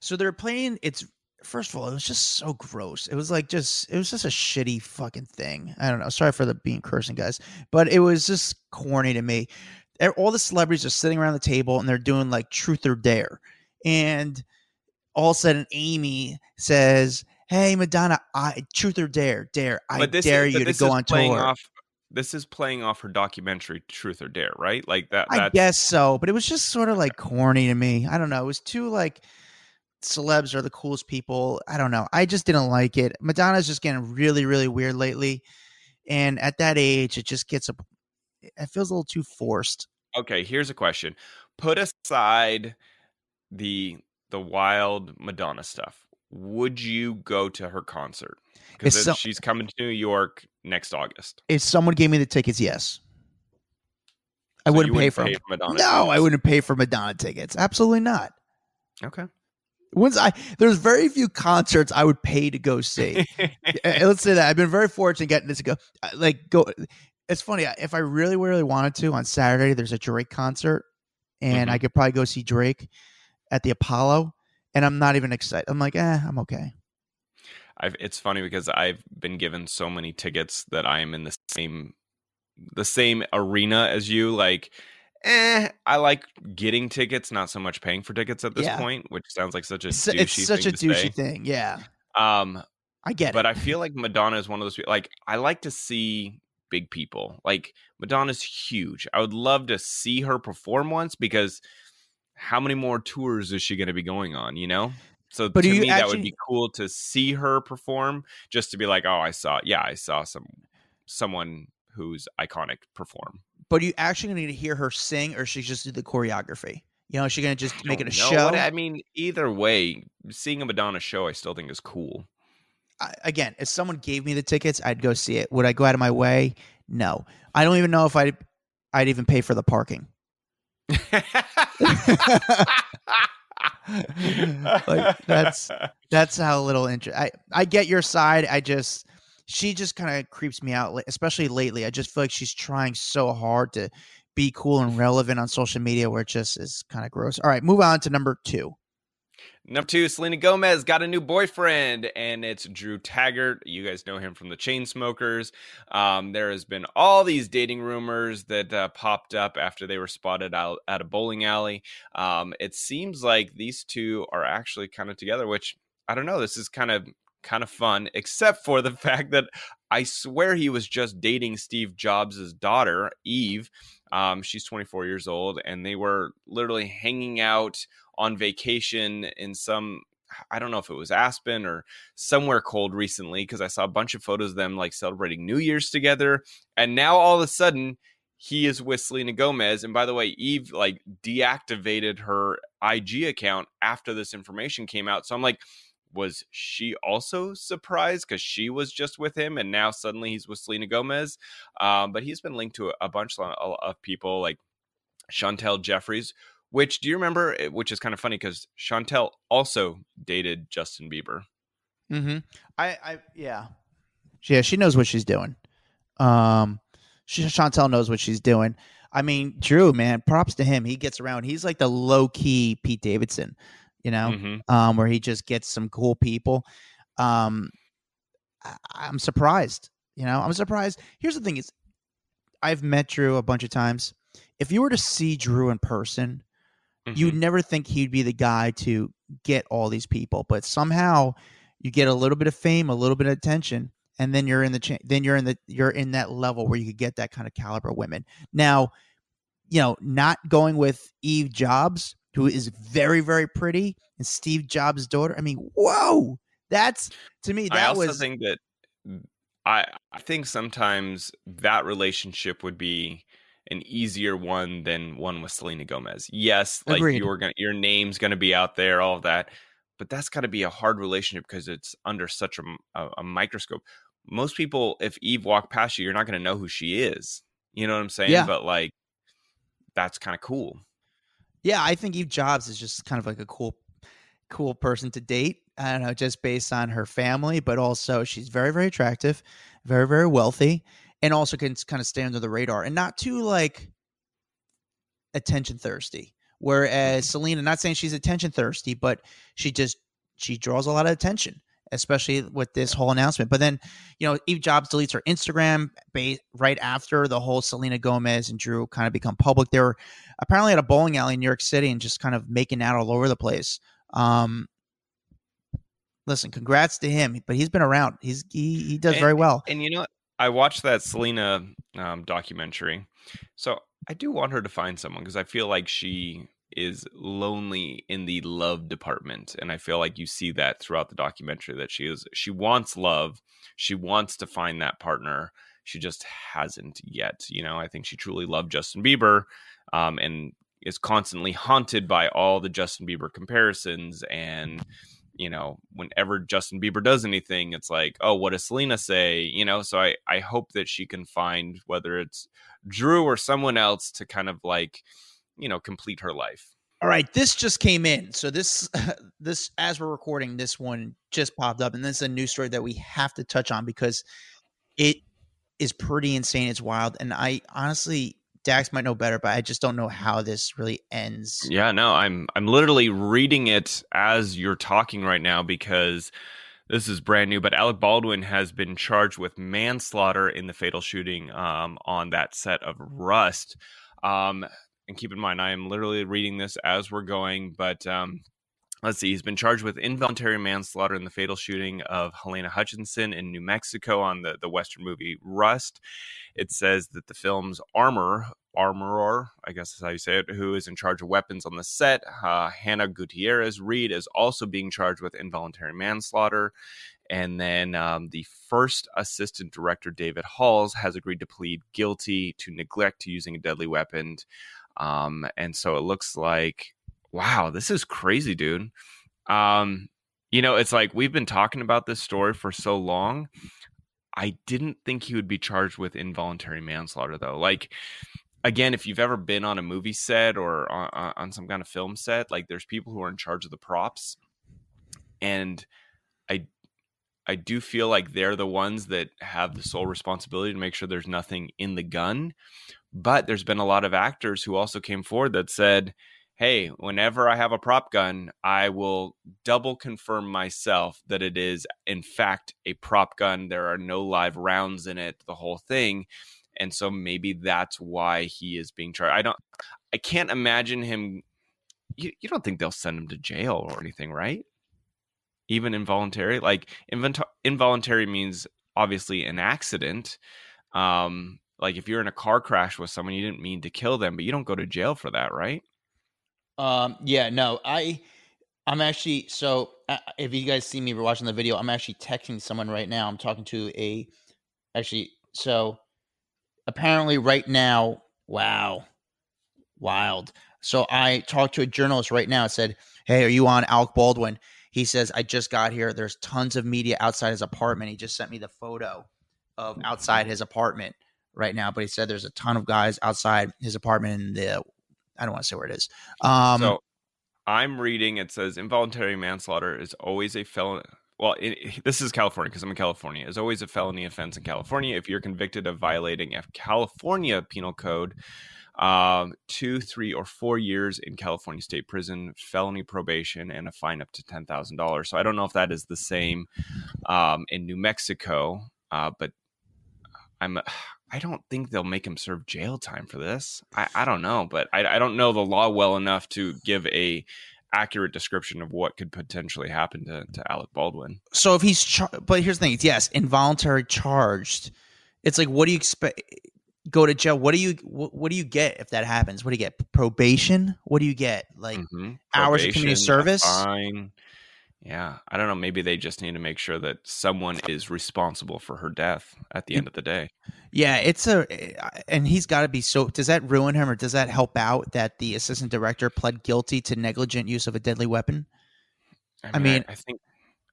So they're playing. It's first of all, it was just so gross. It was like just it was just a shitty fucking thing. I don't know. Sorry for the being cursing, guys, but it was just corny to me. All the celebrities are sitting around the table and they're doing like Truth or Dare, and all of a sudden Amy says, "Hey, Madonna, I Truth or Dare, Dare, I dare is, you to go on tour." Off, this is playing off her documentary Truth or Dare, right? Like that. I guess so, but it was just sort of like corny to me. I don't know. It was too like celebs are the coolest people. I don't know. I just didn't like it. Madonna's just getting really, really weird lately, and at that age, it just gets a. It feels a little too forced. Okay, here's a question: Put aside the the wild Madonna stuff. Would you go to her concert? Because so, she's coming to New York next August. If someone gave me the tickets, yes. I wouldn't, pay, for, pay for Madonna. No, tickets. I wouldn't pay for Madonna tickets. Absolutely not. Okay. Once I there's very few concerts I would pay to go see. Let's say that I've been very fortunate getting this to go. Uh, like go. It's funny if I really really wanted to on Saturday. There's a Drake concert, and mm-hmm. I could probably go see Drake at the Apollo, and I'm not even excited. I'm like, eh, I'm okay. I've, it's funny because I've been given so many tickets that I am in the same the same arena as you. Like eh, I like getting tickets, not so much paying for tickets at this yeah. point, which sounds like such a it's, douchey it's such a douchey say. thing. Yeah. Um, I get but it. I feel like Madonna is one of those people. Like, I like to see big people. Like, Madonna's huge. I would love to see her perform once because how many more tours is she going to be going on? You know. So but to me, actually, that would be cool to see her perform, just to be like, oh, I saw, yeah, I saw some someone who's iconic perform but are you actually going to need to hear her sing, or she just do the choreography? You know, is she going to just make it a show? I mean, either way, seeing a Madonna show, I still think is cool. I, again, if someone gave me the tickets, I'd go see it. Would I go out of my way? No. I don't even know if I'd I'd even pay for the parking. like that's that's how little interest. I I get your side. I just she just kind of creeps me out, especially lately. I just feel like she's trying so hard to be cool and relevant on social media, where it just is kind of gross. All right, move on to number two. Number two, Selena Gomez got a new boyfriend, and it's Drew Taggart. You guys know him from the Chainsmokers. Um, there has been all these dating rumors that uh, popped up after they were spotted out at a bowling alley. Um, it seems like these two are actually kind of together, which I don't know. This is kind of kind of fun, except for the fact that I swear he was just dating Steve Jobs' daughter, Eve. Um, she's 24 years old, and they were literally hanging out on vacation in some I don't know if it was Aspen or somewhere cold recently because I saw a bunch of photos of them like celebrating New Year's together. And now all of a sudden, he is with Selena Gomez. And by the way, Eve like deactivated her IG account after this information came out. So I'm like, was she also surprised because she was just with him and now suddenly he's with Selena Gomez? Um, but he's been linked to a, bunch of people like Chantel Jeffries, which do you remember? Which is kind of funny because Chantel also dated Justin Bieber. Hmm. I. I. Yeah. Yeah. She knows what she's doing. Um. She, Chantel knows what she's doing. I mean, Drew, man, props to him. He gets around. He's like the low key Pete Davidson you know, mm-hmm. um, where he just gets some cool people. Um, I, am surprised. You know, I'm surprised. Here's the thing: is I've met Drew a bunch of times. If you were to see Drew in person, mm-hmm. you'd never think he'd be the guy to get all these people. But somehow, you get a little bit of fame, a little bit of attention, and then you're in the cha- then you're in the you're in that level where you could get that kind of caliber of women. Now, you know, not going with Eve Jobs who is very, very pretty, and Steve Jobs' daughter. I mean, whoa, that's to me. That I also was. think that mm, I I think sometimes that relationship would be an easier one than one with Selena Gomez. Yes, like Agreed. you're gonna your name's gonna be out there, all of that, but that's got to be a hard relationship because it's under such a, a, a microscope. Most people, if Eve walked past you, you're not gonna know who she is. You know what I'm saying? Yeah. But like, that's kind of cool. Yeah, I think Eve Jobs is just kind of like a cool, cool person to date. I don't know, just based on her family, but also she's very, very attractive, very, very wealthy, and also can kind of stay under the radar and not too like attention thirsty. Whereas Mm-hmm. Selena, not saying she's attention thirsty, but she just she draws a lot of attention, especially with this whole announcement. But then, you know, Eve Jobs deletes her Instagram ba- right after the whole Selena Gomez and Drew kind of become public. They were apparently at a bowling alley in New York City and just kind of making out all over the place. Um, listen, congrats to him, but he's been around. He's he, he does And- very well. And you know. I watched that Selena um, documentary, so I do want her to find someone because I feel like she is lonely in the love department, and I feel like you see that throughout the documentary that she is she wants love, she wants to find that partner, she just hasn't yet. You know, I think she truly loved Justin Bieber, um, and is constantly haunted by all the Justin Bieber comparisons and you know, whenever Justin Bieber does anything, it's like, oh, what does Selena say? You know, so I, I hope that she can find whether it's Drew or someone else to kind of like, you know, complete her life. All right, this just came in. So this this as we're recording, this one just popped up, and this is a news story that we have to touch on because it is pretty insane. It's wild, and I honestly, Dax might know better, but I just don't know how this really ends. Yeah, no, I'm I'm literally reading it as you're talking right now because this is brand new. But Alec Baldwin has been charged with manslaughter in the fatal shooting um, on that set of Rust. Um, and keep in mind, I am literally reading this as we're going. But um, let's see, he's been charged with involuntary manslaughter in the fatal shooting of Helena Hutchinson in New Mexico on the the Western movie Rust. It says that the film's armor armorer, I guess is how you say it, who is in charge of weapons on the set, uh, Hannah Gutierrez Reed, is also being charged with involuntary manslaughter. And then um, the first assistant director, David Halls, has agreed to plead guilty to neglect to using a deadly weapon. Um, and so it looks like, wow, this is crazy, dude. Um, you know, it's like we've been talking about this story for so long. I didn't think he would be charged with involuntary manslaughter, though. Like, again, if you've ever been on a movie set or on, on some kind of film set, like there's people who are in charge of the props, and I, I do feel like they're the ones that have the sole responsibility to make sure there's nothing in the gun. But there's been a lot of actors who also came forward that said, hey, whenever I have a prop gun, I will double confirm myself that it is, in fact, a prop gun. There are no live rounds in it, the whole thing. And so maybe that's why he is being charged. I don't, I can't imagine him. You, you don't think they'll send him to jail or anything, right? Even involuntary? Like, involuntary means obviously an accident. Um, like if you're in a car crash with someone, you didn't mean to kill them, but you don't go to jail for that, right? Um, yeah, no, I, I'm actually so. Uh, if you guys see me watching the video, I'm actually texting someone right now. I'm talking to a, actually, so apparently right now, wow, wild. So I talked to a journalist right now. and Said, "Hey, are you on Alec Baldwin?" He says, "I just got here. There's tons of media outside his apartment. He just sent me the photo of outside his apartment right now. But he said there's a ton of guys outside his apartment in the. I don't want to say where it is. Um, so I'm reading. It says involuntary manslaughter is always a felony. Well, it, this is California because I'm in California. Is always a felony offense in California if you're convicted of violating a California penal code. Um, two, three, or four years in California state prison, felony probation, and a fine up to ten thousand dollars. So I don't know if that is the same um, in New Mexico, uh, but I'm. I don't think they'll make him serve jail time for this. I, I don't know, but I, I don't know the law well enough to give a accurate description of what could potentially happen to, to Alec Baldwin. so if he's, char- but here's the thing: it's yes, involuntary charged. It's like, what do you expect? Go to jail. What do you? What, what do you get if that happens? What do you get? Probation? What do you get? Like Mhm. hours of community service? Fine. Yeah, I don't know. Maybe they just need to make sure that someone is responsible for her death at the end of the day. Yeah, it's a, and he's got to be so. Does that ruin him, or does that help out that the assistant director pled guilty to negligent use of a deadly weapon? I mean- I, think,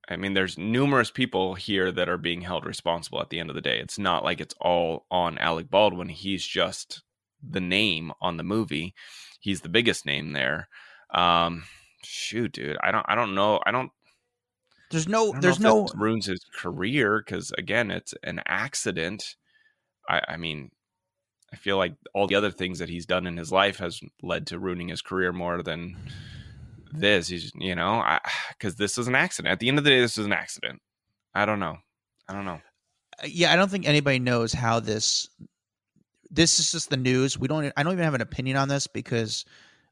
I mean, there's numerous people here that are being held responsible at the end of the day. It's not like it's all on Alec Baldwin. He's just the name on the movie. He's the biggest name there. Um, shoot, dude, I don't, I don't know. I don't. There's no, there's no. ruins his career because again, it's an accident. I, I mean, I feel like all the other things that he's done in his life has led to ruining his career more than this. He's, you know, because this is an accident. At the end of the day, this is an accident. I don't know. I don't know. Uh, yeah, I don't think anybody knows how this. This is just the news. We don't. I don't even have an opinion on this because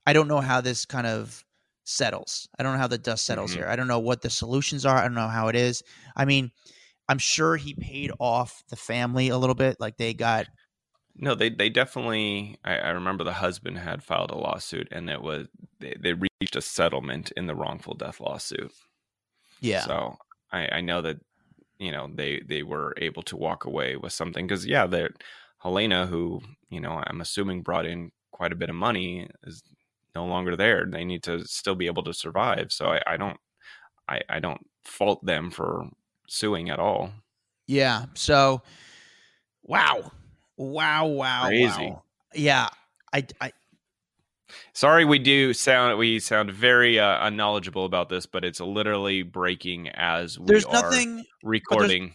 I don't know how this kind of settles. I don't know how the dust settles mm-hmm. here. I don't know what the solutions are. I don't know how it is. I mean, I'm sure he paid off the family a little bit. Like they got no, they they definitely. I, I, remember the husband had filed a lawsuit, and it was they, they reached a settlement in the wrongful death lawsuit. Yeah. So I, I know that you know they they were able to walk away with something because yeah, they Helena, who you know I'm assuming brought in quite a bit of money, is no longer there. They need to still be able to survive. So I, I don't I, I don't fault them for suing at all. Yeah. So wow. Wow, wow, Crazy. wow. Yeah. I, I Sorry, we do sound we sound very uh, unknowledgeable about this, but it's literally breaking as we there's are nothing recording.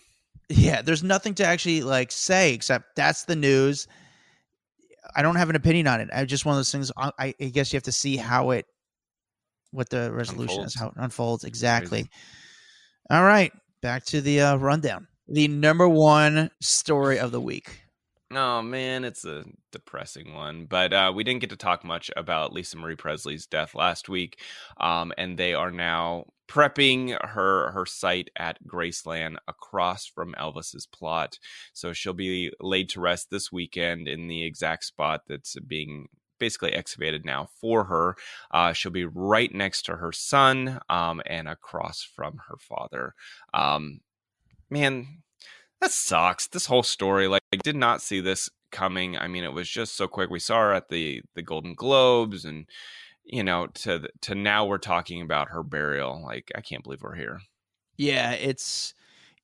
There's, yeah, there's nothing to actually like say except that's the news. I don't have an opinion on it. I just one of those things. I, I guess you have to see how it, what the resolution unfolds. is, how it unfolds exactly. Crazy. All right, back to the uh, rundown. The number one story of the week. Oh man, it's a depressing one. But uh, we didn't get to talk much about Lisa Marie Presley's death last week, um, and they are now prepping her her site at Graceland across from Elvis's plot. So she'll be laid to rest this weekend in the exact spot that's being basically excavated now for her. Uh, she'll be right next to her son um, and across from her father. Um, man, that sucks. This whole story, like, I did not see this coming. I mean, it was just so quick. We saw her at the the Golden Globes, and you know, to to now we're talking about her burial. Like, I can't believe we're here. Yeah, it's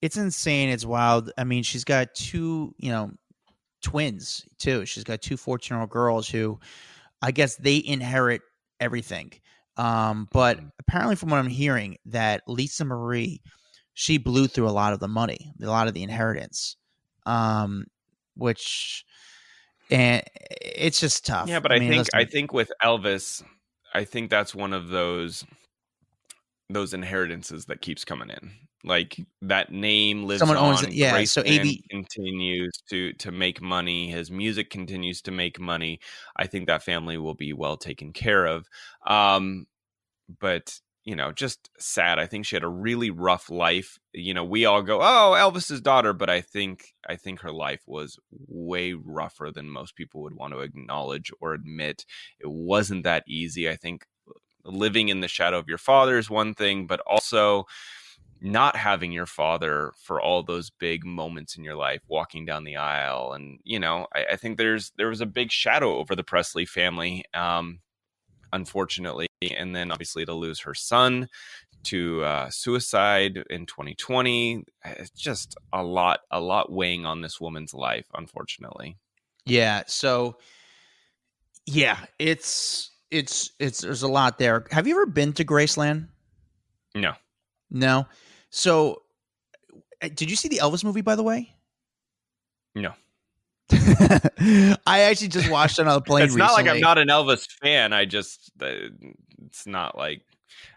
it's insane. It's wild. I mean, she's got two, you know, twins too. She's got two 14 year old girls who, I guess, they inherit everything. Um, but mm-hmm. apparently, from what I'm hearing, that Lisa Marie she blew through a lot of the money, a lot of the inheritance, um, which and it's just tough. Yeah, but I, I mean, think listen, I think with Elvis, I think that's one of those those inheritances that keeps coming in. Like that name lives Someone on. owns it. Yeah, so AB continues to to make money. His music continues to make money. I think that family will be well taken care of. Um, but you know, just sad. I think she had a really rough life. You know, we all go, "Oh, Elvis's daughter," but I think I think her life was way rougher than most people would want to acknowledge or admit. It wasn't that easy. I think living in the shadow of your father is one thing, but also not having your father for all those big moments in your life walking down the aisle and you know I, I think there's there was a big shadow over the presley family um unfortunately, and then obviously to lose her son to uh, suicide in 2020. It's just a lot, a lot weighing on this woman's life, unfortunately. Yeah. So, yeah, it's it's it's there's a lot there. Have you ever been to Graceland? No. No. So, uh, did you see the Elvis movie, by the way? No. I actually just watched it on a plane. it's recently. not like I'm not an Elvis fan. I just uh, it's not like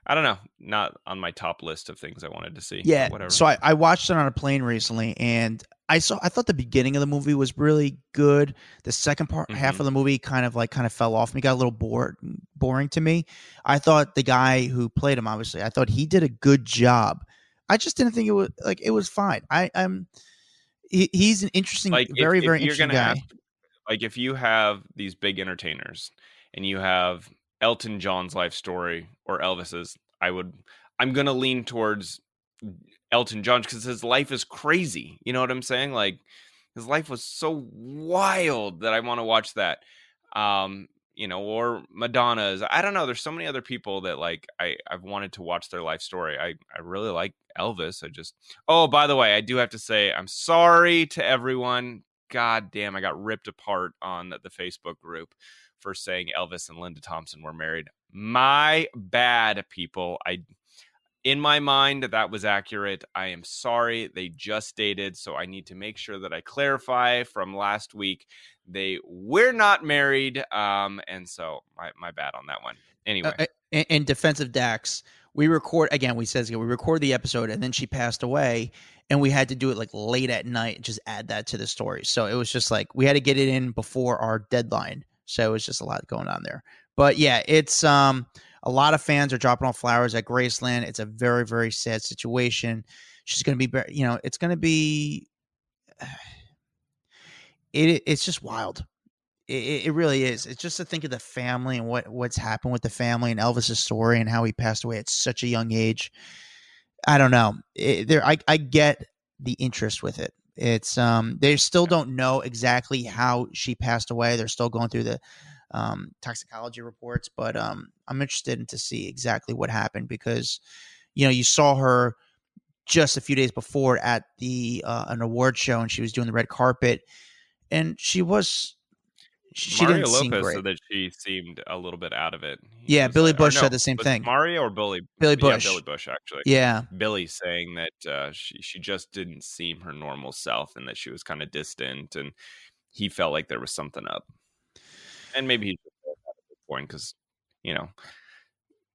I don't know, not on my top list of things I wanted to see. Yeah, whatever. So I, I watched it on a plane recently, and I saw. I thought the beginning of the movie was really good. The second part, mm-hmm. half of the movie, kind of like kind of fell off me. Got a little bored, boring to me. I thought the guy who played him, obviously, I thought he did a good job. I just didn't think it was like it was fine. I, I'm he, he's an interesting, like very if, very if interesting guy. Have, like if you have these big entertainers and you have Elton John's life story or Elvis's, I would I'm gonna lean towards Elton John because his life is crazy. You know what I'm saying? Like his life was so wild that I want to watch that. Um, you know, or Madonna's. I don't know. There's so many other people that like I I've wanted to watch their life story. I I really like Elvis. I just Oh, by the way, I do have to say I'm sorry to everyone. God damn, I got ripped apart on the Facebook group for saying Elvis and Linda Thompson were married. My bad, people. I in my mind that was accurate i am sorry they just dated so i need to make sure that i clarify from last week they we're not married um and so my, my bad on that one. Anyway. uh, in, in defensive dax we record again we says we record the episode and then she passed away and we had to do it like late at night and just add that to the story. So it was just like we had to get it in before our deadline so it was just a lot going on there. But yeah it's um a lot of fans are dropping off flowers at Graceland. It's a very, very sad situation. She's going to be, you know, it's going to be, it, it's just wild. It, it, really is. It's just to think of the family and what what's happened with the family and Elvis's story and how he passed away at such a young age. I don't know. It, there, I I get the interest with it. It's um, they still don't know exactly how she passed away. They're still going through the um, toxicology reports, but um, I'm interested in to see exactly what happened because you know you saw her just a few days before at the uh, an award show and she was doing the red carpet and she was she Mario didn't Lopez said that she seemed a little bit out of it. He yeah, Billy like, Bush no, said the same thing. Mario or Billy? Billy Bush. Yeah, Billy Bush actually. Yeah. Billy saying that uh, she she just didn't seem her normal self and that she was kind of distant and he felt like there was something up and maybe he's point because you know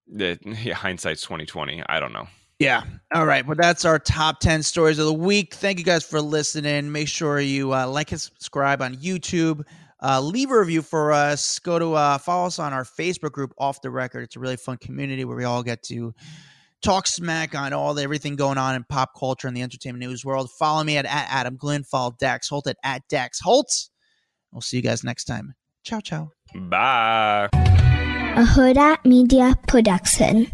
the yeah, hindsight's twenty twenty. I don't know. Yeah. All right. Well, that's our top 10 stories of the week. Thank you guys for listening. Make sure you uh, like and subscribe on YouTube. Uh, leave a review for us. Go to uh, follow us on our Facebook group, Off the Record. It's a really fun community where we all get to talk smack on all the, everything going on in pop culture and the entertainment news world. Follow me at, at Adam Glyn. Follow Dax Holt at, at Dax Holt. We'll see you guys next time. Ciao, ciao. Bye. A Hurrdat Media Production.